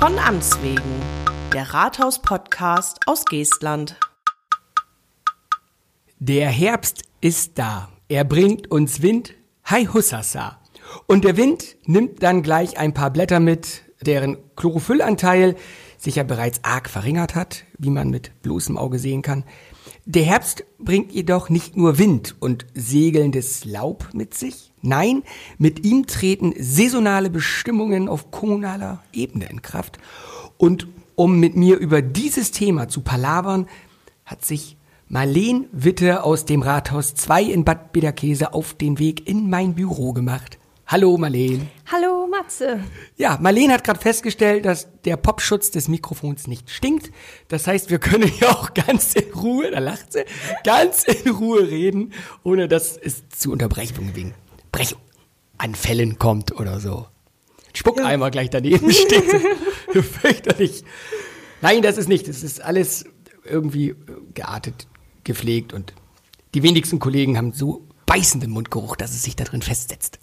Von Amts wegen, der Rathaus-Podcast aus Geestland. Der Herbst ist da. Er bringt uns Wind. Hi Hussasa. Und der Wind nimmt dann gleich ein paar Blätter mit, deren Chlorophyllanteil sich ja bereits arg verringert hat, wie man mit bloßem Auge sehen kann. Der Herbst bringt jedoch nicht nur Wind und segelndes Laub mit sich. Nein, mit ihm treten saisonale Bestimmungen auf kommunaler Ebene in Kraft. Und um mit mir über dieses Thema zu palavern, hat sich Marleen Witte aus dem Rathaus 2 in Bad Bederkese auf den Weg in mein Büro gemacht. Hallo Marleen. Hallo Matze. Ja, Marleen hat gerade festgestellt, dass der Popschutz des Mikrofons nicht stinkt. Das heißt, wir können hier auch ganz in Ruhe, da lacht sie, ganz in Ruhe reden, ohne dass es zu Unterbrechungen wegen Brechanfällen kommt oder so. Spuckeimer ja. gleich daneben steht. Fürchterlich. Nein, das ist nicht. Das ist alles irgendwie geartet, gepflegt und die wenigsten Kollegen haben so beißenden Mundgeruch, dass es sich da drin festsetzt.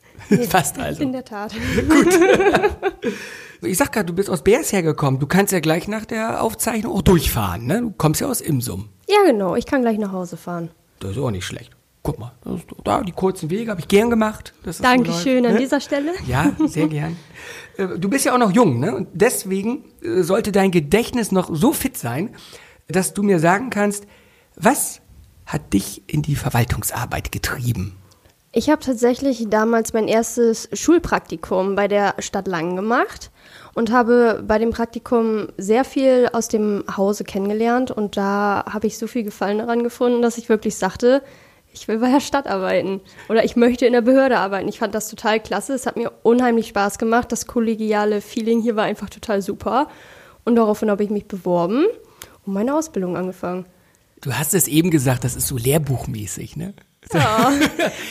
Fast also. In der Tat. Gut. Ich sag gerade, du bist aus Beers hergekommen. Du kannst ja gleich nach der Aufzeichnung auch durchfahren, ne? Du kommst ja aus Imsum. Ja, genau. Ich kann gleich nach Hause fahren. Das ist auch nicht schlecht. Guck mal, da die kurzen Wege habe ich gern gemacht. Dankeschön so an ne? dieser Stelle. Ja, sehr gern. Äh, du bist ja auch noch jung, ne? Und deswegen äh, sollte dein Gedächtnis noch so fit sein, dass du mir sagen kannst, was hat dich in die Verwaltungsarbeit getrieben? Ich habe tatsächlich damals mein erstes Schulpraktikum bei der Stadt Langen gemacht und habe bei dem Praktikum sehr viel aus dem Hause kennengelernt und da habe ich so viel Gefallen daran gefunden, dass ich wirklich sagte, ich will bei der Stadt arbeiten oder ich möchte in der Behörde arbeiten. Ich fand das total klasse, es hat mir unheimlich Spaß gemacht, das kollegiale Feeling hier war einfach total super und daraufhin habe ich mich beworben und meine Ausbildung angefangen. Du hast es eben gesagt, das ist so lehrbuchmäßig, ne? Ja,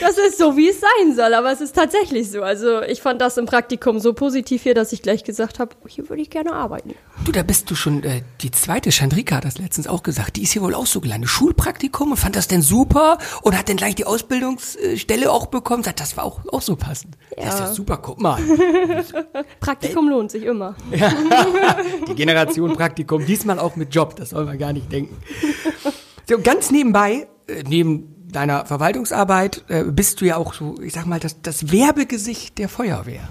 das ist so, wie es sein soll, aber es ist tatsächlich so. Also ich fand das im Praktikum so positiv hier, dass ich gleich gesagt habe, oh, hier würde ich gerne arbeiten. Du, da bist du schon äh, die zweite, Chandrika hat das letztens auch gesagt, die ist hier wohl auch so gelandet. Schulpraktikum und fand das denn super und hat dann gleich die Ausbildungsstelle auch bekommen. Sagt, das war auch, auch so passend. Ja. Das ist ja super, guck mal. Praktikum lohnt sich immer. Ja. die Generation Praktikum, diesmal auch mit Job, das soll man gar nicht denken. So, ganz nebenbei, äh, neben deiner Verwaltungsarbeit äh, bist du ja auch so, ich sag mal, das, das Werbegesicht der Feuerwehr.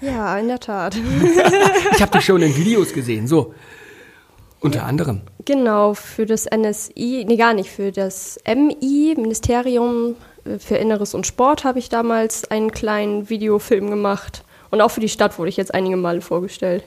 Ja, in der Tat. ich habe dich schon in Videos gesehen, so. Unter anderem. Genau, für das NSI, nee, gar nicht, für das MI, Ministerium für Inneres und Sport, habe ich damals einen kleinen Videofilm gemacht. Und auch für die Stadt wurde ich jetzt einige Male vorgestellt.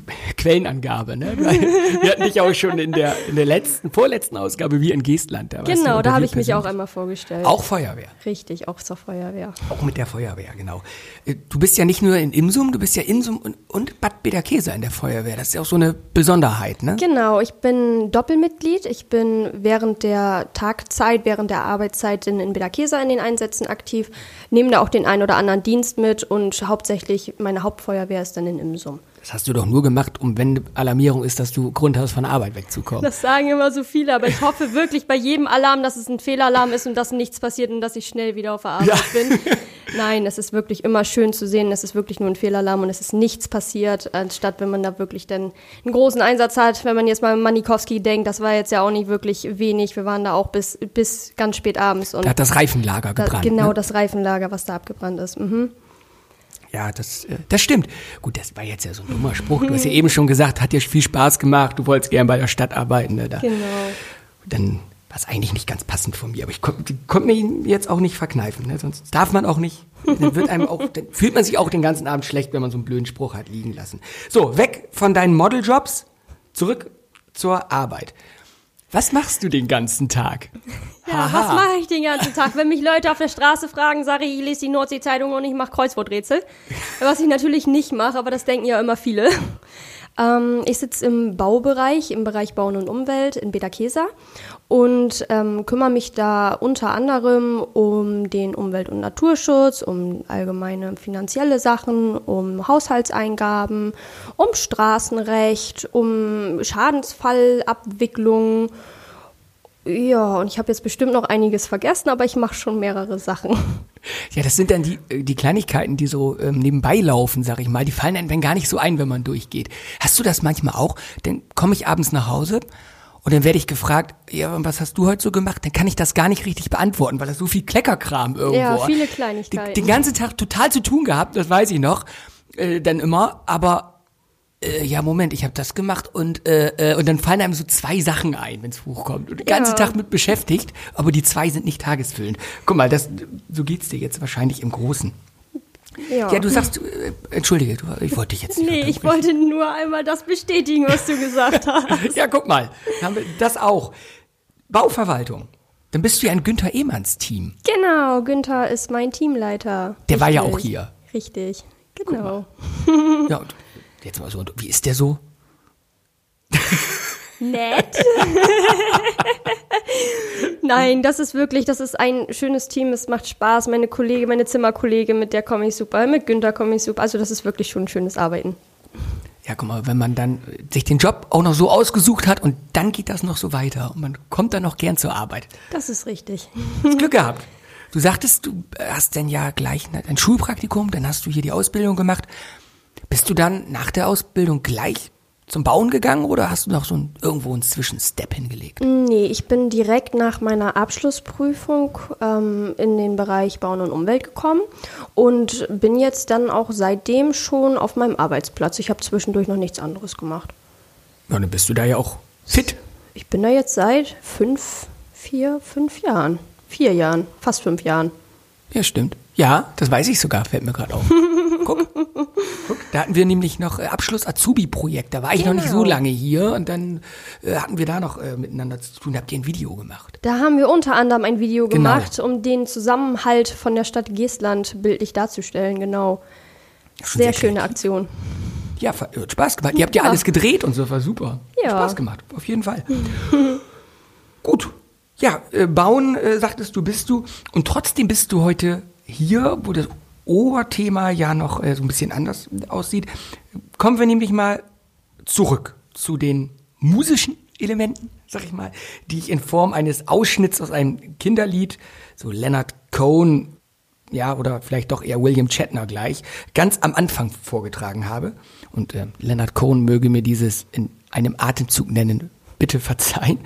Quellenangabe, ne? Wir hatten dich auch schon in der, in der letzten, vorletzten Ausgabe wie in Geestland. Da genau, da habe ich mich auch einmal vorgestellt. Auch Feuerwehr. Richtig, auch zur Feuerwehr. Auch mit der Feuerwehr, genau. Äh, du bist ja nicht nur in Imsum, du bist ja Insum und, und Bad Bederkesa in der Feuerwehr. Das ist ja auch so eine Besonderheit, ne? Genau, ich bin Doppelmitglied. Ich bin während der Tagzeit, während der Arbeitszeit in, in Bederkesa in den Einsätzen aktiv, nehme da auch den einen oder anderen Dienst mit und hauptsächlich meine Hauptfeuerwehr ist dann in Imsum. Das hast du doch nur gemacht, um wenn Alarmierung ist, dass du Grund hast, von der Arbeit wegzukommen. Das sagen immer so viele, aber ich hoffe wirklich bei jedem Alarm, dass es ein Fehlalarm ist und dass nichts passiert und dass ich schnell wieder auf der Arbeit ja. bin. Nein, es ist wirklich immer schön zu sehen, es ist wirklich nur ein Fehlalarm und es ist nichts passiert, anstatt wenn man da wirklich dann einen großen Einsatz hat. Wenn man jetzt mal an Manikowski denkt, das war jetzt ja auch nicht wirklich wenig. Wir waren da auch bis, bis ganz spät abends. Und da hat das Reifenlager gebrannt. Da, genau, ne? das Reifenlager, was da abgebrannt ist. Mhm. Ja, das, äh, das stimmt. Gut, das war jetzt ja so ein dummer Spruch. Du hast ja eben schon gesagt, hat dir viel Spaß gemacht, du wolltest gern bei der Stadt arbeiten. Ne? Da, genau. Dann war es eigentlich nicht ganz passend von mir, aber ich konnte konnt mir ihn jetzt auch nicht verkneifen. Ne? Sonst darf man auch nicht. Dann, wird einem auch, dann fühlt man sich auch den ganzen Abend schlecht, wenn man so einen blöden Spruch hat liegen lassen. So, weg von deinen Modeljobs, zurück zur Arbeit. Was machst du den ganzen Tag? Ja, Aha. was mache ich den ganzen Tag? Wenn mich Leute auf der Straße fragen, sage ich, ich lese die Nordsee-Zeitung und ich mache Kreuzworträtsel. Was ich natürlich nicht mache, aber das denken ja immer viele. Ähm, ich sitze im Baubereich, im Bereich Bauen und Umwelt in Beta-Kesa und ähm, kümmere mich da unter anderem um den Umwelt- und Naturschutz, um allgemeine finanzielle Sachen, um Haushaltseingaben, um Straßenrecht, um Schadensfallabwicklung. Ja, und ich habe jetzt bestimmt noch einiges vergessen, aber ich mache schon mehrere Sachen. Ja, das sind dann die, äh, die Kleinigkeiten, die so ähm, nebenbei laufen, sag ich mal. Die fallen einem dann gar nicht so ein, wenn man durchgeht. Hast du das manchmal auch? Dann komme ich abends nach Hause und dann werde ich gefragt, ja, was hast du heute so gemacht? Dann kann ich das gar nicht richtig beantworten, weil das so viel Kleckerkram irgendwo Ja, viele Kleinigkeiten. Den, den ganzen Tag total zu tun gehabt, das weiß ich noch. Äh, dann immer, aber äh, ja, Moment, ich habe das gemacht und äh, äh, und dann fallen einem so zwei Sachen ein, wenns hochkommt. Und den ganzen Ja. Tag mit beschäftigt, aber die zwei sind nicht tagesfüllend. Guck mal, das so geht's dir jetzt wahrscheinlich im Großen. Ja. Ja, du sagst, äh, entschuldige, du, ich wollte dich jetzt nicht Nee, ich wollte nur einmal das bestätigen, was du gesagt hast. Ja, guck mal, haben wir das auch. Bauverwaltung. Dann bist du ja ein Günther Ehmanns Team. Genau, Günther ist mein Teamleiter. Der war ja Richtig. auch hier. Richtig, genau. Ja, und jetzt mal so, und wie ist der so? Nett. Nein, das ist wirklich, das ist ein schönes Team, es macht Spaß. Meine Kollege, meine Zimmerkollege, mit der komme ich super, mit Günther komme ich super. Also das ist wirklich schon ein schönes Arbeiten. Ja, guck mal, wenn man dann sich den Job auch noch so ausgesucht hat und dann geht das noch so weiter und man kommt dann noch gern zur Arbeit. Das ist richtig. Glück gehabt. Du sagtest, du hast dann ja gleich ein Schulpraktikum, dann hast du hier die Ausbildung gemacht. Bist du dann nach der Ausbildung gleich zum Bauen gegangen oder hast du noch so ein, irgendwo einen Zwischenstep hingelegt? Nee, ich bin direkt nach meiner Abschlussprüfung ähm, in den Bereich Bauen und Umwelt gekommen und bin jetzt dann auch seitdem schon auf meinem Arbeitsplatz. Ich habe zwischendurch noch nichts anderes gemacht. Ja, dann bist du da ja auch fit. Ich bin da jetzt seit fünf, vier, fünf Jahren. Vier Jahren, fast fünf Jahren. Ja, stimmt. Ja, das weiß ich sogar, fällt mir gerade auf. Guck. Guck, da hatten wir nämlich noch äh, Abschluss-Azubi-Projekt. Da war ich noch nicht so Genau. lange hier und dann äh, hatten wir da noch äh, miteinander zu tun. Da habt ihr ein Video gemacht. Da haben wir unter anderem ein Video Genau. gemacht, um den Zusammenhalt von der Stadt Geestland bildlich darzustellen. Genau. Sehr sehr schöne kreativ. Aktion. Ja, hat Spaß gemacht. Ihr habt ja Ja. alles gedreht und so, war super. Ja. Spaß gemacht, auf jeden Fall. Gut. Ja, äh, bauen, äh, sagtest du, bist du. Und trotzdem bist du heute hier, wo das Oberthema ja noch äh, so ein bisschen anders aussieht. Kommen wir nämlich mal zurück zu den musischen Elementen, sag ich mal, die ich in Form eines Ausschnitts aus einem Kinderlied, so Leonard Cohen, ja, oder vielleicht doch eher William Shatner gleich, ganz am Anfang vorgetragen habe. Und äh, Leonard Cohen möge mir dieses in einem Atemzug nennen, bitte verzeihen.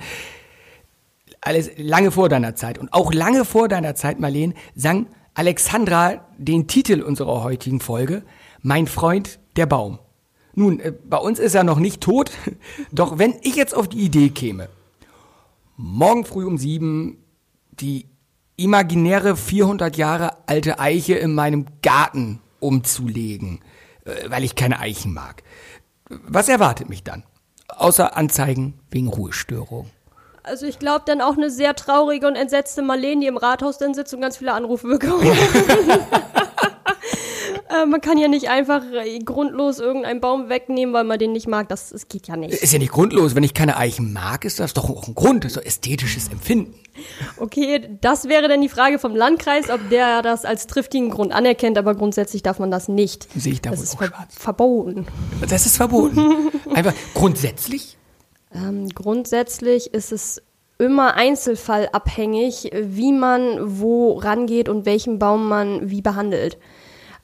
Alles lange vor deiner Zeit und auch lange vor deiner Zeit, Marleen, sang Alexandra den Titel unserer heutigen Folge, Mein Freund, der Baum. Nun, äh, bei uns ist er noch nicht tot, doch wenn ich jetzt auf die Idee käme, morgen früh um sieben die imaginäre 400 Jahre alte Eiche in meinem Garten umzulegen, äh, weil ich keine Eichen mag. Was erwartet mich dann? Außer Anzeigen wegen Ruhestörung. Also ich glaube dann auch eine sehr traurige und entsetzte Marlene, die im Rathaus dann sitzt und ganz viele Anrufe bekommt. äh, man kann ja nicht einfach äh, grundlos irgendeinen Baum wegnehmen, weil man den nicht mag. Das, das geht ja nicht. Ist ja nicht grundlos. Wenn ich keine Eichen mag, ist das doch auch ein Grund. Das ist doch ästhetisches Empfinden. Okay, das wäre dann die Frage vom Landkreis, ob der das als triftigen Grund anerkennt, aber grundsätzlich darf man das nicht. Sehe ich da Das wohl ist ver schwarz. verboten. Das ist verboten. Einfach grundsätzlich. Ähm, grundsätzlich ist es immer einzelfallabhängig, wie man wo rangeht und welchen Baum man wie behandelt.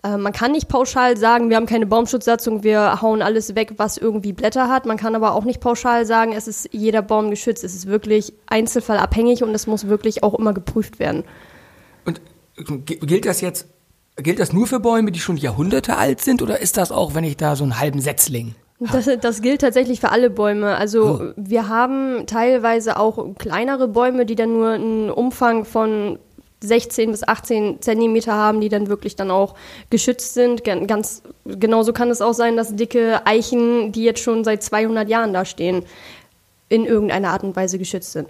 Äh, man kann nicht pauschal sagen, wir haben keine Baumschutzsatzung, wir hauen alles weg, was irgendwie Blätter hat. Man kann aber auch nicht pauschal sagen, es ist jeder Baum geschützt. Es ist wirklich einzelfallabhängig und es muss wirklich auch immer geprüft werden. Und g- gilt das jetzt, gilt das nur für Bäume, die schon Jahrhunderte alt sind, oder ist das auch, wenn ich da so einen halben Setzling? Das, das gilt tatsächlich für alle Bäume. Also Oh. wir haben teilweise auch kleinere Bäume, die dann nur einen Umfang von 16 bis 18 Zentimeter haben, die dann wirklich dann auch geschützt sind. Gan- Ganz genauso kann es auch sein, dass dicke Eichen, die jetzt schon seit 200 Jahren da stehen, in irgendeiner Art und Weise geschützt sind.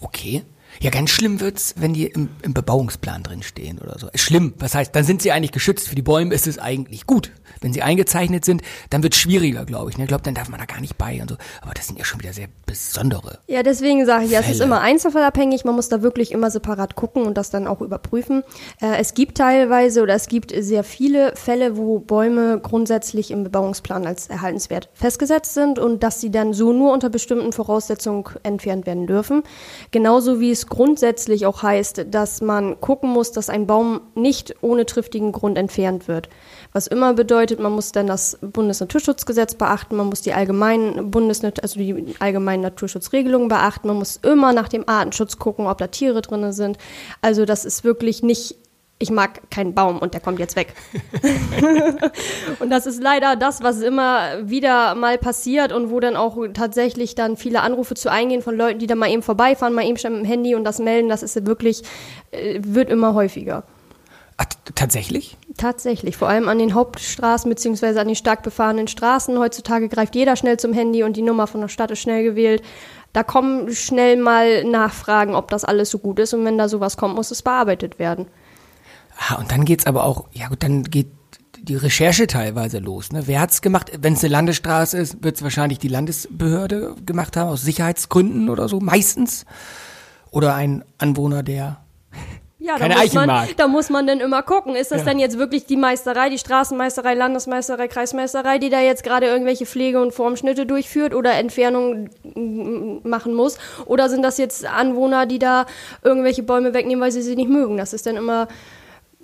Okay. Ja, ganz schlimm wird's, wenn die im, im Bebauungsplan drin stehen oder so. Schlimm. Was heißt, dann sind sie eigentlich geschützt. Für die Bäume ist es eigentlich gut. Wenn sie eingezeichnet sind, dann wird's schwieriger, glaube ich. ne? Ich glaube, dann darf man da gar nicht bei und so. Aber das sind ja schon wieder sehr besondere. Ja, deswegen sage ich, ja, es ist immer einzelfallabhängig. Man muss da wirklich immer separat gucken und das dann auch überprüfen. Äh, es gibt teilweise oder es gibt sehr viele Fälle, wo Bäume grundsätzlich im Bebauungsplan als erhaltenswert festgesetzt sind und dass sie dann so nur unter bestimmten Voraussetzungen entfernt werden dürfen. Genauso wie es grundsätzlich auch heißt, dass man gucken muss, dass ein Baum nicht ohne triftigen Grund entfernt wird. Was immer bedeutet, man muss dann das Bundesnaturschutzgesetz beachten, man muss die allgemeinen Bundesnat also die allgemeinen Naturschutzregelungen beachten, man muss immer nach dem Artenschutz gucken, ob da Tiere drin sind. Also das ist wirklich nicht ich mag keinen Baum und der kommt jetzt weg. und das ist leider das, was immer wieder mal passiert und wo dann auch tatsächlich dann viele Anrufe zu eingehen von Leuten, die dann mal eben vorbeifahren, mal eben schon mit dem Handy und das melden. Das ist wirklich, äh, wird immer häufiger. Ach, tatsächlich? Tatsächlich, vor allem an den Hauptstraßen beziehungsweise an den stark befahrenen Straßen. Heutzutage greift jeder schnell zum Handy und die Nummer von der Stadt ist schnell gewählt. Da kommen schnell mal Nachfragen, ob das alles so gut ist und wenn da sowas kommt, muss es bearbeitet werden. Ah, und dann geht's aber auch, ja gut, dann geht die Recherche teilweise los. Ne? Wer hat's gemacht? Wenn es eine Landesstraße ist, wird's wahrscheinlich die Landesbehörde gemacht haben, aus Sicherheitsgründen oder so, meistens. Oder ein Anwohner, der ja, keine da muss Eichen man, mag. Da muss man dann immer gucken. Ist das Ja. dann jetzt wirklich die Meisterei, die Straßenmeisterei, Landesmeisterei, Kreismeisterei, die da jetzt gerade irgendwelche Pflege- und Formschnitte durchführt oder Entfernungen machen muss? Oder sind das jetzt Anwohner, die da irgendwelche Bäume wegnehmen, weil sie sie nicht mögen? Das ist dann immer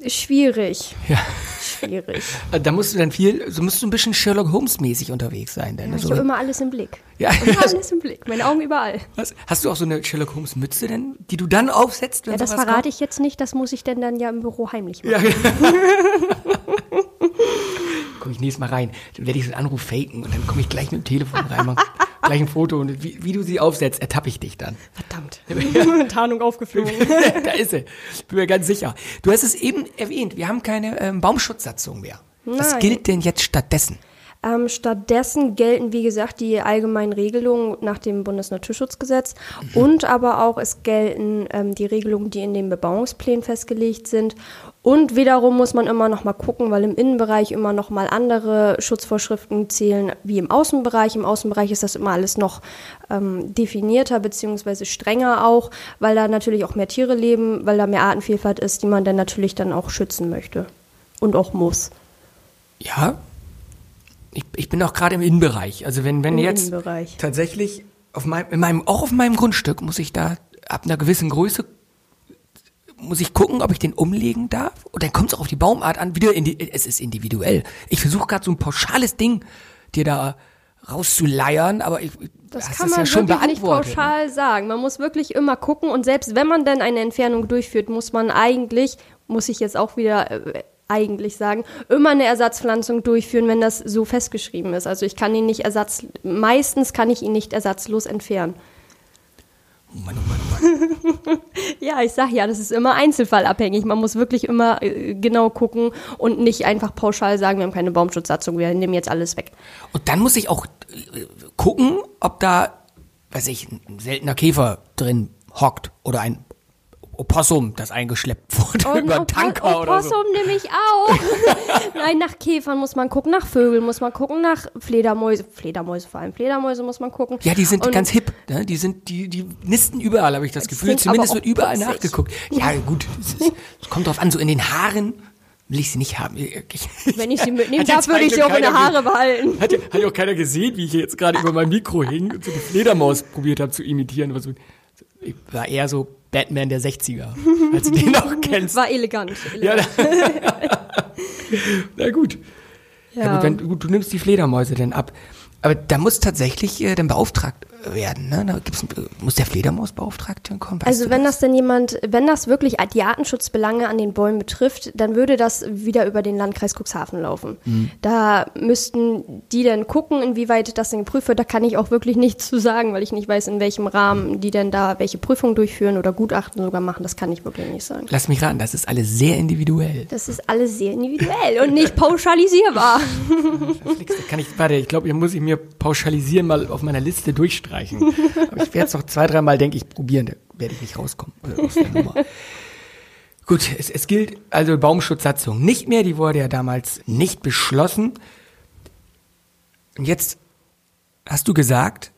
schwierig. Ja. Schwierig. Da musst du dann viel, so musst du ein bisschen Sherlock Holmes-mäßig unterwegs sein. Denn, Ich so, habe immer alles im Blick. ja, Immer alles im Blick. Meine Augen überall. was, hast du auch so eine Sherlock Holmes-Mütze denn, die du dann aufsetzt, wenn Ja, das verrate ich jetzt nicht. Das muss ich denn dann ja im Büro heimlich machen. Ja. Komm ich nächstes Mal rein. Dann werde ich so einen Anruf faken und dann komme ich gleich mit dem Telefon rein, gleich ein Foto und wie, wie du sie aufsetzt, ertappe ich dich dann. Verdammt. Tarnung aufgeflogen. da ist sie. Bin mir ganz sicher. Du hast es eben erwähnt, wir haben keine ähm, Baumschutzsatzung mehr. Was Nein. gilt denn jetzt stattdessen? Ähm, stattdessen gelten, wie gesagt, die allgemeinen Regelungen nach dem Bundesnaturschutzgesetz und aber auch es gelten ähm, die Regelungen, die in den Bebauungsplänen festgelegt sind. Und wiederum muss man immer noch mal gucken, weil im Innenbereich immer noch mal andere Schutzvorschriften zählen wie im Außenbereich. Im Außenbereich ist das immer alles noch ähm, definierter beziehungsweise strenger auch, weil da natürlich auch mehr Tiere leben, weil da mehr Artenvielfalt ist, die man dann natürlich dann auch schützen möchte und auch muss. Ja, ich, ich bin auch gerade im Innenbereich. Also wenn, wenn Im jetzt tatsächlich auf meinem, in meinem, auch auf meinem Grundstück muss ich da ab einer gewissen Größe muss ich gucken, ob ich den umlegen darf. Und dann kommt es auch auf die Baumart an. Wieder in die, es ist individuell. Ich versuche gerade so ein pauschales Ding dir da rauszuleiern, aber ich, Das kann man ja schon wirklich nicht ne? pauschal sagen. Man muss wirklich immer gucken und selbst wenn man dann eine Entfernung durchführt, muss man eigentlich, muss ich jetzt auch wieder äh, eigentlich sagen, immer eine Ersatzpflanzung durchführen, wenn das so festgeschrieben ist. Also ich kann ihn nicht ersatz, meistens kann ich ihn nicht ersatzlos entfernen. Oh Mann, oh Mann, oh Mann. Ja, ich sag ja, das ist immer einzelfallabhängig. Man muss wirklich immer äh, genau gucken und nicht einfach pauschal sagen, wir haben keine Baumschutzsatzung, wir nehmen jetzt alles weg. Und dann muss ich auch äh, gucken, ob da, weiß ich, ein seltener Käfer drin hockt oder ein Opossum, das eingeschleppt wurde Und über einen Tanker oder so. Opossum nehme ich auch. Nein, nach Käfern muss man gucken, nach Vögeln muss man gucken, nach Fledermäuse, Fledermäuse vor allem, Fledermäuse muss man gucken. Ja, die sind Und ganz hip, ne? Die sind, die, die nisten überall, habe ich das Gefühl. Zumindest wird überall putzig. nachgeguckt. Ja, gut, es, kommt drauf an, so in den Haaren will ich sie nicht haben. Ich, Wenn ich sie mitnehmen darf, würde ich sie auch in der Haare behalten. Hat ja, hat ja auch keiner gesehen, wie ich jetzt gerade über mein Mikro hing und so eine Fledermaus probiert habe zu imitieren. Aber so, ich war eher so Batman der 60er, als du den noch kennst. War elegant. Ja, na gut. Ja. gut, wenn, gut, du nimmst die Fledermäuse denn ab. Aber da muss tatsächlich äh, dann beauftragt werden, ne? Da gibt's, äh, muss der Fledermausbeauftragte kommen? Weißt Also wenn das denn jemand, wenn das wirklich die Artenschutzbelange an den Bäumen betrifft, dann würde das wieder über den Landkreis Cuxhaven laufen. Mhm. Da müssten die dann gucken, inwieweit das denn geprüft wird. Da kann ich auch wirklich nichts zu sagen, weil ich nicht weiß, in welchem Rahmen die denn da welche Prüfungen durchführen oder Gutachten sogar machen. Das kann ich wirklich nicht sagen. Lass mich raten, das ist alles sehr individuell. Das ist alles sehr individuell und nicht pauschalisierbar. Kann ich, warte, ich glaube, hier muss ich mir pauschalisieren mal auf meiner Liste durchstreichen. Aber ich werde es noch zwei, dreimal, denke ich, probieren, da werde ich nicht rauskommen aus der Nummer. Gut, es, es gilt also Baumschutzsatzung nicht mehr, die wurde ja damals nicht beschlossen. Und jetzt hast du gesagt,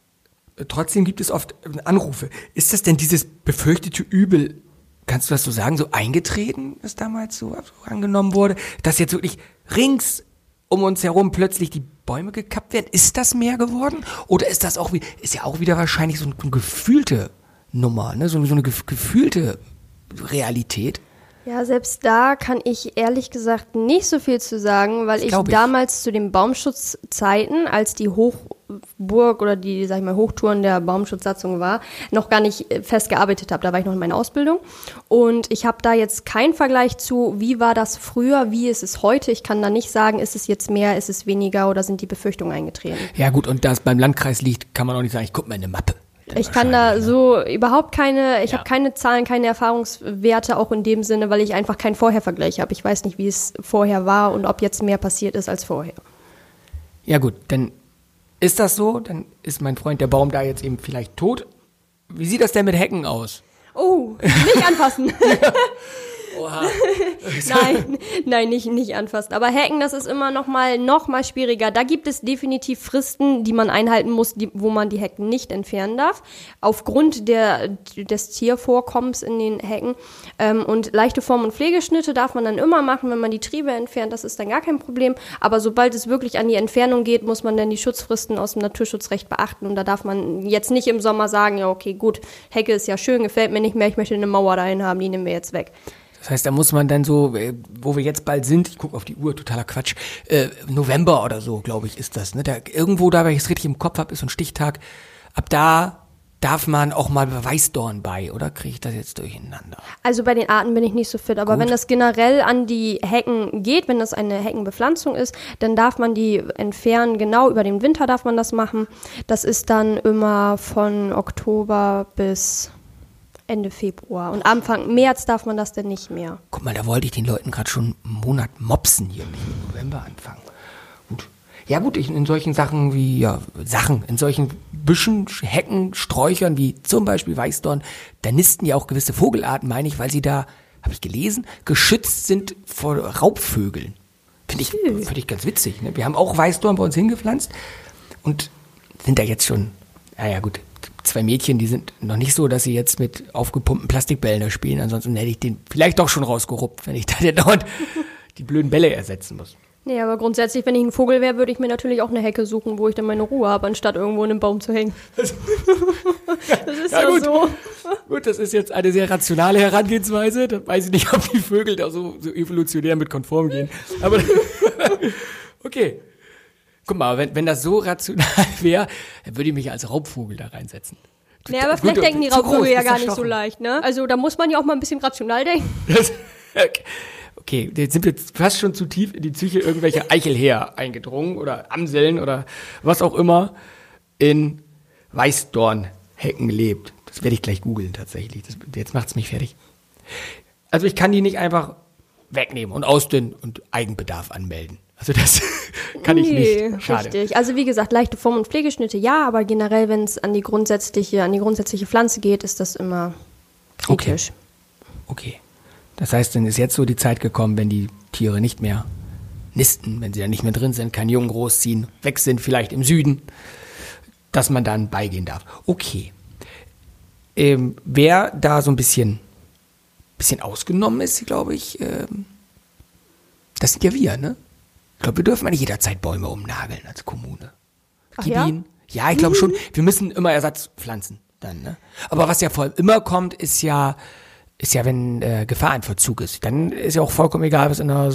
trotzdem gibt es oft äh, Anrufe. Ist das denn dieses befürchtete Übel, kannst du das so sagen, so eingetreten, das damals so angenommen wurde, dass jetzt wirklich rings um uns herum plötzlich die Bäume gekappt werden? Ist das mehr geworden? Oder ist das auch wie, ist ja auch wieder wahrscheinlich so eine gefühlte Nummer, ne? so, so eine gef gefühlte Realität. Ja, selbst da kann ich ehrlich gesagt nicht so viel zu sagen, weil ich, ich, damals zu den Baumschutzzeiten, als die Hochburg oder die, sag ich mal, Hochtouren der Baumschutzsatzung war, noch gar nicht äh, fest gearbeitet habe. Da war ich noch in meiner Ausbildung. Und ich habe da jetzt keinen Vergleich zu, wie war das früher, wie ist es heute. Ich kann da nicht sagen, ist es jetzt mehr, ist es weniger oder sind die Befürchtungen eingetreten. Ja gut, und da es beim Landkreis liegt, kann man auch nicht sagen, ich gucke mal in eine Mappe. Ich kann da so überhaupt keine, ich ja. habe keine Zahlen, keine Erfahrungswerte auch in dem Sinne, weil ich einfach keinen Vorhervergleich habe. Ich weiß nicht, wie es vorher war und ob jetzt mehr passiert ist als vorher. Ja gut, dann ist das so, dann ist mein Freund der Baum da jetzt eben vielleicht tot. Wie sieht das denn mit Hecken aus? Oh, nicht anfassen. Oha. nein, nein, nicht, nicht anfassen. Aber Hacken, das ist immer noch mal, noch mal schwieriger. Da gibt es definitiv Fristen, die man einhalten muss, die, wo man die Hecken nicht entfernen darf. Aufgrund der, des Tiervorkommens in den Hecken. Ähm, und leichte Form- und Pflegeschnitte darf man dann immer machen, wenn man die Triebe entfernt. Das ist dann gar kein Problem. Aber sobald es wirklich an die Entfernung geht, muss man dann die Schutzfristen aus dem Naturschutzrecht beachten. Und da darf man jetzt nicht im Sommer sagen, ja, okay, gut, Hecke ist ja schön, gefällt mir nicht mehr, ich möchte eine Mauer dahin haben, die nehmen wir jetzt weg. Das heißt, da muss man dann so, äh, wo wir jetzt bald sind, ich gucke auf die Uhr, totaler Quatsch, äh, November oder so, glaube ich, ist das. Ne? Da, irgendwo da, wenn ich es richtig im Kopf habe, ist so ein Stichtag. Ab da darf man auch mal Weißdorn bei, oder kriege ich das jetzt durcheinander? Also bei den Arten bin ich nicht so fit, aber Gut. wenn das generell an die Hecken geht, wenn das eine Heckenbepflanzung ist, dann darf man die entfernen, genau über den Winter darf man das machen. Das ist dann immer von Oktober bis Ende Februar. Und Anfang März darf man das denn nicht mehr. Guck mal, da wollte ich den Leuten gerade schon einen Monat mopsen hier, nicht im November anfangen. Gut. Ja gut, ich, in solchen Sachen wie, ja, Sachen, in solchen Büschen, Hecken, Sträuchern wie zum Beispiel Weißdorn, da nisten ja auch gewisse Vogelarten, meine ich, weil sie da, habe ich gelesen, geschützt sind vor Raubvögeln. Finde ich, find ich ganz witzig. Ne? Wir haben auch Weißdorn bei uns hingepflanzt und sind da jetzt schon, naja gut, zwei Mädchen, die sind noch nicht so, dass sie jetzt mit aufgepumpten Plastikbällen da spielen. Ansonsten hätte ich den vielleicht doch schon rausgeruppt, wenn ich da dauernd die blöden Bälle ersetzen muss. Nee, aber grundsätzlich, wenn ich ein Vogel wäre, würde ich mir natürlich auch eine Hecke suchen, wo ich dann meine Ruhe habe, anstatt irgendwo in einem Baum zu hängen. das ist ja, ja gut. so. Gut, das ist jetzt eine sehr rationale Herangehensweise. Da weiß ich nicht, ob die Vögel da so, so evolutionär mit konform gehen. Aber okay. Guck mal, wenn, wenn das so rational wäre, dann würde ich mich als Raubvogel da reinsetzen. Ja, aber vielleicht denken die Raubvögel ja gar nicht so leicht, ne? Also da muss man ja auch mal ein bisschen rational denken. okay, jetzt sind wir fast schon zu tief in die Psyche irgendwelcher Eichelher eingedrungen oder Amseln oder was auch immer in Weißdornhecken lebt. Das werde ich gleich googeln tatsächlich. Das, jetzt macht's mich fertig. Also ich kann die nicht einfach wegnehmen und ausdünnen und Eigenbedarf anmelden. Also das kann ich nee, nicht. Schade. Richtig. Also wie gesagt, leichte Form- und Pflegeschnitte ja, aber generell, wenn es an die grundsätzliche, an die grundsätzliche Pflanze geht, ist das immer kritisch. Okay. okay. Das heißt, dann ist jetzt so die Zeit gekommen, wenn die Tiere nicht mehr nisten, wenn sie da nicht mehr drin sind, keinen Jungen großziehen, weg sind, vielleicht im Süden, dass man dann beigehen darf. Okay. Ähm, wer da so ein bisschen, bisschen ausgenommen ist, glaube ich, ähm, das sind ja wir, ne? Ich glaube, wir dürfen nicht jederzeit Bäume umnageln als Kommune. Ach ja? ja, ich glaube schon. Wir müssen immer Ersatz pflanzen dann. Ne? Aber was ja vor allem immer kommt, ist ja, ist ja, wenn äh, Gefahr im Verzug ist. Dann ist ja auch vollkommen egal, was in der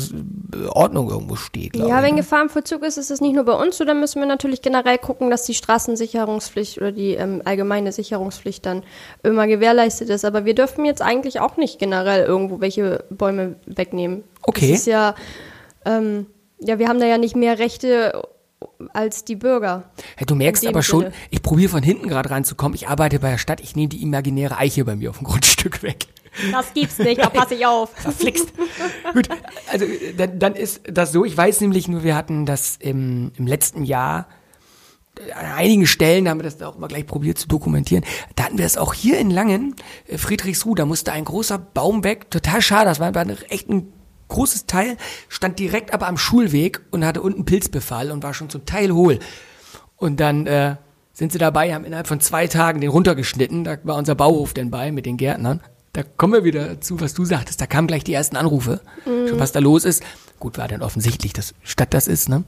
Ordnung irgendwo steht. Ja, ich, wenn ne? Gefahr im Verzug ist, ist es nicht nur bei uns so. Dann müssen wir natürlich generell gucken, dass die Straßensicherungspflicht oder die ähm, allgemeine Sicherungspflicht dann immer gewährleistet ist. Aber wir dürfen jetzt eigentlich auch nicht generell irgendwo welche Bäume wegnehmen. Okay. Das ist ja ähm, ja, wir haben da ja nicht mehr Rechte als die Bürger. Ja, du merkst aber schon, Sinne. ich probiere von hinten gerade reinzukommen. Ich arbeite bei der Stadt, ich nehme die imaginäre Eiche bei mir auf dem Grundstück weg. Das gibt's nicht, da passe ich auf. Verflixt. Gut, also dann, dann, ist das so, ich weiß nämlich nur, wir hatten das im, im letzten Jahr an einigen Stellen haben wir das auch mal gleich probiert zu dokumentieren. Da hatten wir das auch hier in Langen, äh, Friedrichsruh, da musste ein großer Baum weg. Total schade, das war, war echt ein großes Teil, stand direkt aber am Schulweg und hatte unten Pilzbefall und war schon zum Teil hohl. Und dann äh, sind sie dabei, haben innerhalb von zwei Tagen den runtergeschnitten. Da war unser Bauhof denn bei mit den Gärtnern. Da kommen wir wieder zu, was du sagtest. Da kamen gleich die ersten Anrufe, mhm. schon was da los ist. Gut, war dann offensichtlich, dass Stadt das ist, ne?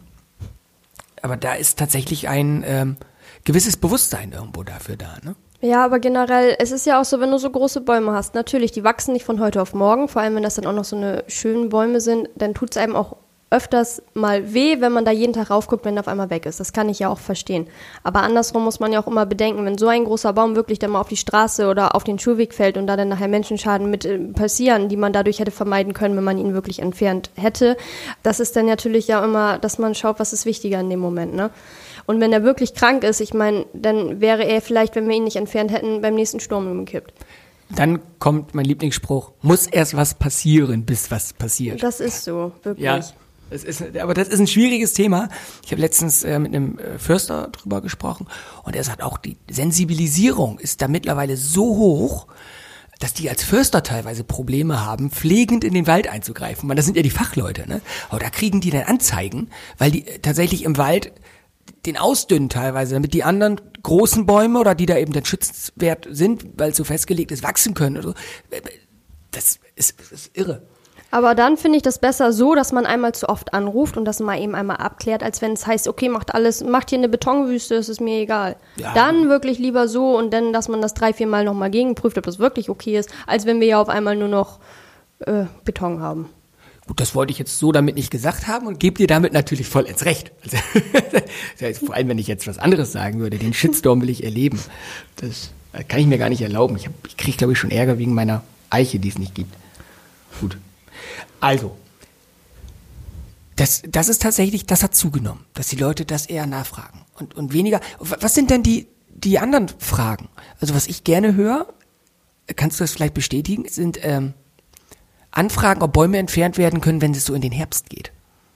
Aber da ist tatsächlich ein ähm, gewisses Bewusstsein irgendwo dafür da, ne? Ja, aber generell, es ist ja auch so, wenn du so große Bäume hast, natürlich, die wachsen nicht von heute auf morgen, vor allem wenn das dann auch noch so eine schönen Bäume sind, dann tut es einem auch öfters mal weh, wenn man da jeden Tag raufguckt, wenn der auf einmal weg ist. Das kann ich ja auch verstehen. Aber andersrum muss man ja auch immer bedenken, wenn so ein großer Baum wirklich dann mal auf die Straße oder auf den Schulweg fällt und da dann nachher Menschenschaden mit äh, passieren, die man dadurch hätte vermeiden können, wenn man ihn wirklich entfernt hätte, das ist dann natürlich ja immer, dass man schaut, was ist wichtiger in dem Moment, ne? Und wenn er wirklich krank ist, ich meine, dann wäre er vielleicht, wenn wir ihn nicht entfernt hätten, beim nächsten Sturm umgekippt. Dann kommt mein Lieblingsspruch, muss erst was passieren, bis was passiert. Das ist so, wirklich. Ja. Das ist, aber das ist ein schwieriges Thema. Ich habe letztens äh, mit einem äh, Förster drüber gesprochen und er sagt auch, die Sensibilisierung ist da mittlerweile so hoch, dass die als Förster teilweise Probleme haben, pflegend in den Wald einzugreifen. Man, das sind ja die Fachleute, ne? Aber da kriegen die dann Anzeigen, weil die äh, tatsächlich im Wald den ausdünnen teilweise, damit die anderen großen Bäume oder die da eben dann schützenswert sind, weil es so festgelegt ist, wachsen können. Oder so. Das ist, das ist irre. Aber dann finde ich das besser so, dass man einmal zu oft anruft und das mal eben einmal abklärt, als wenn es heißt, okay, macht alles, macht hier eine Betonwüste, es ist mir egal. Ja. Dann wirklich lieber so und dann, dass man das drei, vier Mal nochmal gegenprüft, ob das wirklich okay ist, als wenn wir ja auf einmal nur noch äh, Beton haben. Gut, das wollte ich jetzt so damit nicht gesagt haben und gebe dir damit natürlich voll ins Recht. Also, vor allem, wenn ich jetzt was anderes sagen würde, den Shitstorm will ich erleben. Das kann ich mir gar nicht erlauben. Ich, ich kriege, glaube ich, schon Ärger wegen meiner Eiche, die es nicht gibt. Gut. Also, das, das ist tatsächlich, das hat zugenommen, dass die Leute das eher nachfragen und, und weniger. Was sind denn die, die anderen Fragen? Also, was ich gerne höre, kannst du das vielleicht bestätigen, sind ähm, Anfragen, ob Bäume entfernt werden können, wenn es so in den Herbst geht.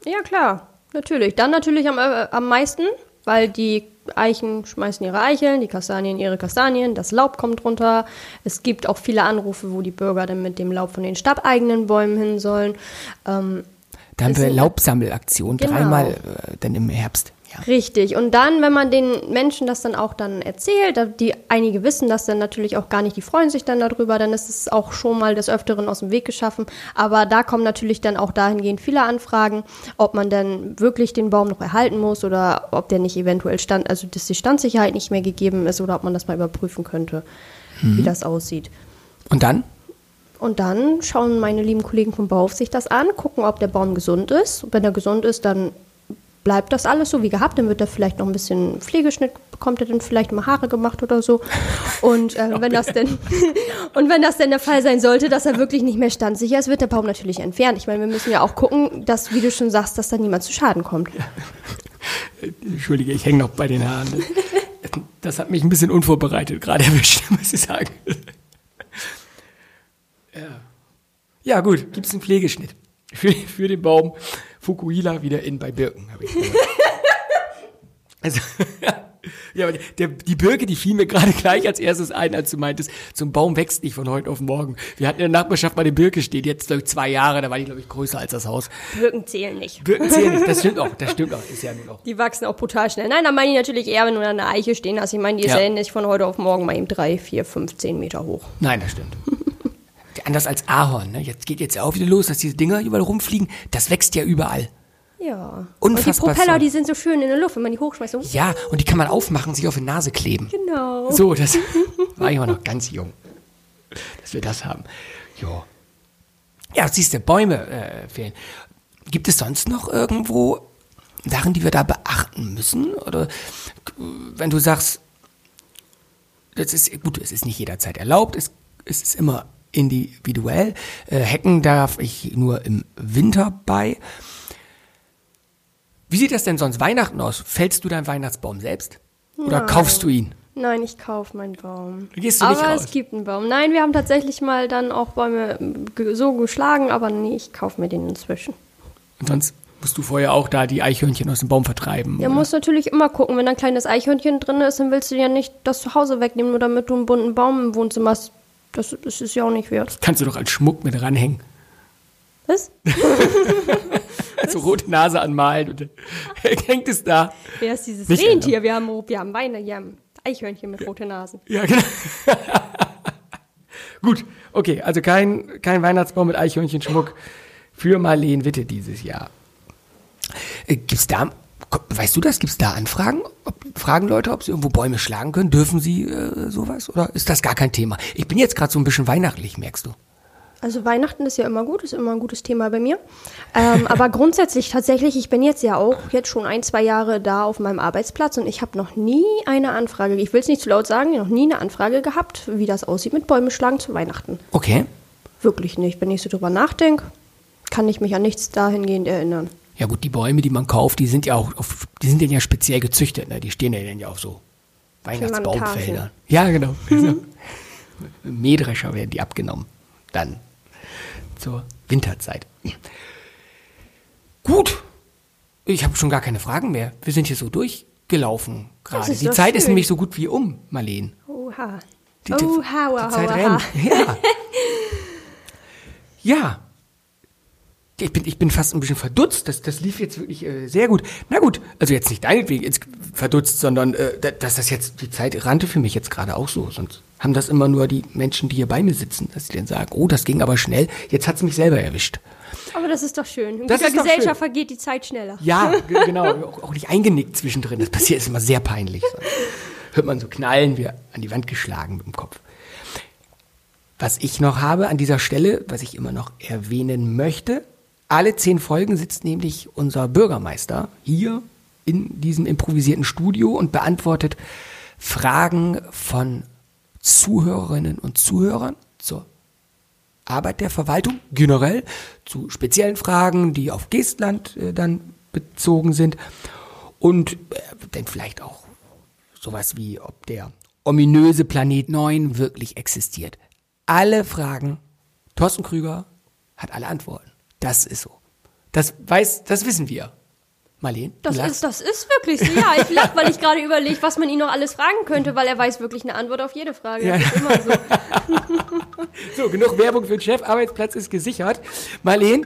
Ja, klar, natürlich. Dann natürlich am, äh, am meisten, weil die Eichen schmeißen ihre Eicheln, die Kastanien ihre Kastanien, das Laub kommt runter. Es gibt auch viele Anrufe, wo die Bürger dann mit dem Laub von den stabbeigenen Bäumen hin sollen. Ähm, da haben wir Laubsammelaktion, genau. dreimal äh, dann im Herbst. Ja. Richtig. Und dann, wenn man den Menschen das dann auch dann erzählt, die einige wissen das dann natürlich auch gar nicht, die freuen sich dann darüber, dann ist es auch schon mal des Öfteren aus dem Weg geschaffen. Aber da kommen natürlich dann auch dahingehend viele Anfragen, ob man dann wirklich den Baum noch erhalten muss oder ob der nicht eventuell stand, also dass die Standsicherheit nicht mehr gegeben ist oder ob man das mal überprüfen könnte, mhm. wie das aussieht. Und dann? Und dann schauen meine lieben Kollegen vom Bauaufsicht das an, gucken, ob der Baum gesund ist. Und wenn er gesund ist, dann bleibt das alles so wie gehabt. Dann wird er vielleicht noch ein bisschen Pflegeschnitt, bekommt er dann vielleicht mal Haare gemacht oder so. Und äh, wenn das denn und wenn das denn der Fall sein sollte, dass er wirklich nicht mehr standsicher ist, wird der Baum natürlich entfernt. Ich meine, wir müssen ja auch gucken, dass, wie du schon sagst, dass da niemand zu Schaden kommt. Ja. Entschuldige, ich hänge noch bei den Haaren. Das hat mich ein bisschen unvorbereitet gerade erwischt, muss ich sagen. Ja, ja gut, gibt es einen Pflegeschnitt für, für den Baum. Fukuhila wieder in bei Birken, habe ich gehört. also, ja, aber der, die Birke, die fiel mir gerade gleich als erstes ein, als du meintest, so ein Baum wächst nicht von heute auf morgen. Wir hatten in der Nachbarschaft mal eine Birke steht, jetzt glaube ich zwei Jahre, da war die glaube ich größer als das Haus. Birken zählen nicht. Birken zählen nicht, das stimmt auch, das stimmt auch, ist ja nur noch. Die wachsen auch brutal schnell. Nein, da meine ich natürlich eher, wenn du an einer Eiche stehen hast. Ich meine, die ist ja. ja nicht von heute auf morgen mal eben drei, vier, fünf, zehn Meter hoch. Nein, das stimmt. Anders als Ahorn. Ne? Jetzt geht jetzt ja auch wieder los, dass diese Dinger überall rumfliegen. Das wächst ja überall. Ja. Unfassbar. Und die Propeller, die sind so schön in der Luft, wenn man die hochschmeißt. So. Ja, und die kann man aufmachen, sich auf die Nase kleben. Genau. So, das war ich immer noch ganz jung, dass wir das haben. Jo. Ja, siehst du, Bäume äh, fehlen. Gibt es sonst noch irgendwo Sachen, die wir da beachten müssen? Oder wenn du sagst, das ist gut, es ist nicht jederzeit erlaubt, es, es ist immer individuell. Äh, Hecken darf ich nur im Winter bei. Wie sieht das denn sonst Weihnachten aus? Fällst du deinen Weihnachtsbaum selbst? Oder Nein. kaufst du ihn? Nein, ich kaufe meinen Baum. Gehst du nicht aber raus? es gibt einen Baum. Nein, wir haben tatsächlich mal dann auch Bäume so geschlagen, aber nee, ich kaufe mir den inzwischen. Und sonst musst du vorher auch da die Eichhörnchen aus dem Baum vertreiben. Ja, musst natürlich immer gucken. Wenn da ein kleines Eichhörnchen drin ist, dann willst du ja nicht das zu Hause wegnehmen, nur damit du einen bunten Baum im Wohnzimmer hast. Das, das ist ja auch nicht wert. Kannst du doch als Schmuck mit ranhängen. Was? so rote Nase anmalen und hängt es da. Wer ist dieses Nicht Rentier? Wir haben, wir haben Weine, wir haben Eichhörnchen mit roten Nasen. Ja, genau. Gut, okay, also kein, kein Weihnachtsbaum mit Eichhörnchenschmuck für Marleen Witte dieses Jahr. Äh, Gibt es da Weißt du das? Gibt es da Anfragen? Ob, fragen Leute, ob sie irgendwo Bäume schlagen können? Dürfen sie äh, sowas? Oder ist das gar kein Thema? Ich bin jetzt gerade so ein bisschen weihnachtlich, merkst du? Also Weihnachten ist ja immer gut, ist immer ein gutes Thema bei mir. Ähm, aber grundsätzlich tatsächlich, ich bin jetzt ja auch jetzt schon ein, zwei Jahre da auf meinem Arbeitsplatz und ich habe noch nie eine Anfrage, ich will es nicht zu laut sagen, noch nie eine Anfrage gehabt, wie das aussieht mit Bäume schlagen zu Weihnachten. Okay. Wirklich nicht. Wenn ich so drüber nachdenke, kann ich mich an nichts dahingehend erinnern. Ja gut, die Bäume, die man kauft, die sind ja auch, auf, die sind ja speziell gezüchtet, ne? Die stehen ja dann ja auf so Weihnachtsbaumfeldern. Ja, genau. Mähdrescher werden die abgenommen. Dann zur Winterzeit. Gut. Ich habe schon gar keine Fragen mehr. Wir sind hier so durchgelaufen gerade. ist Die Zeit ist schön. nämlich so gut wie um, Marleen. Oha. Die, Oha, die, oha, die Zeit rennt. Ja. ja. Ich bin, ich bin fast ein bisschen verdutzt. Das, das lief jetzt wirklich äh, sehr gut. Na gut, also jetzt nicht deinetwegen jetzt verdutzt, sondern äh, da- dass das jetzt, die Zeit rannte für mich jetzt gerade auch so. Sonst haben das immer nur die Menschen, die hier bei mir sitzen, dass sie dann sagen, oh, das ging aber schnell. Jetzt hat's mich selber erwischt. Aber das ist doch schön. In Das guter Gesellschaft schön. vergeht die Zeit schneller. Ja, ge- genau. Auch, auch nicht eingenickt zwischendrin. Das passiert ist immer sehr peinlich. Hört man so knallen, wie an die Wand geschlagen mit dem Kopf. Was ich noch habe an dieser Stelle, was ich immer noch erwähnen möchte, alle zehn Folgen sitzt nämlich unser Bürgermeister hier in diesem improvisierten Studio und beantwortet Fragen von Zuhörerinnen und Zuhörern zur Arbeit der Verwaltung generell, zu speziellen Fragen, die auf Geestland äh, dann bezogen sind und äh, dann vielleicht auch sowas wie, ob der ominöse Planet 9 wirklich existiert. Alle Fragen, Thorsten Krüger hat alle Antworten. Das ist so. Das weiß, das wissen wir. Marleen, Das lachst. ist, das ist wirklich so. Ja, ich lache, weil ich gerade überlege, was man ihn noch alles fragen könnte, weil er weiß wirklich eine Antwort auf jede Frage. Das ist immer so. So, genug Werbung für den Chef. Arbeitsplatz ist gesichert. Marleen.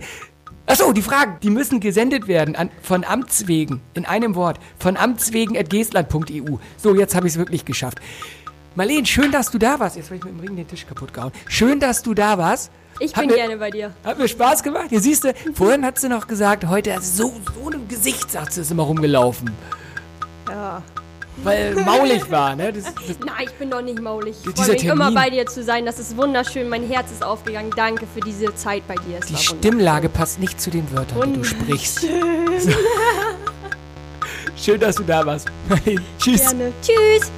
Achso, die Fragen, die müssen gesendet werden an, von Amts wegen, in einem Wort, von Amts wegen at geestland.eu. So, jetzt habe ich es wirklich geschafft. Marleen, schön, dass du da warst. Jetzt habe ich mit dem Ring den Tisch kaputt gehauen. Schön, dass du da warst. Ich Hat bin mir, gerne bei dir. Hat mir Spaß gemacht. Hier siehst du, vorhin hat sie noch gesagt, heute hat sie so, so einem Gesicht, sagt sie, ist immer rumgelaufen. Ja. Weil maulig war, ne? Das, das, Nein, ich bin doch nicht maulig. Ich freue mich immer Termin. bei dir zu sein. Das ist wunderschön. Mein Herz ist aufgegangen. Danke für diese Zeit bei dir. Es die. Stimmlage passt nicht zu den Wörtern, die du sprichst. So. Schön, dass du da warst. Tschüss. Gerne. Tschüss.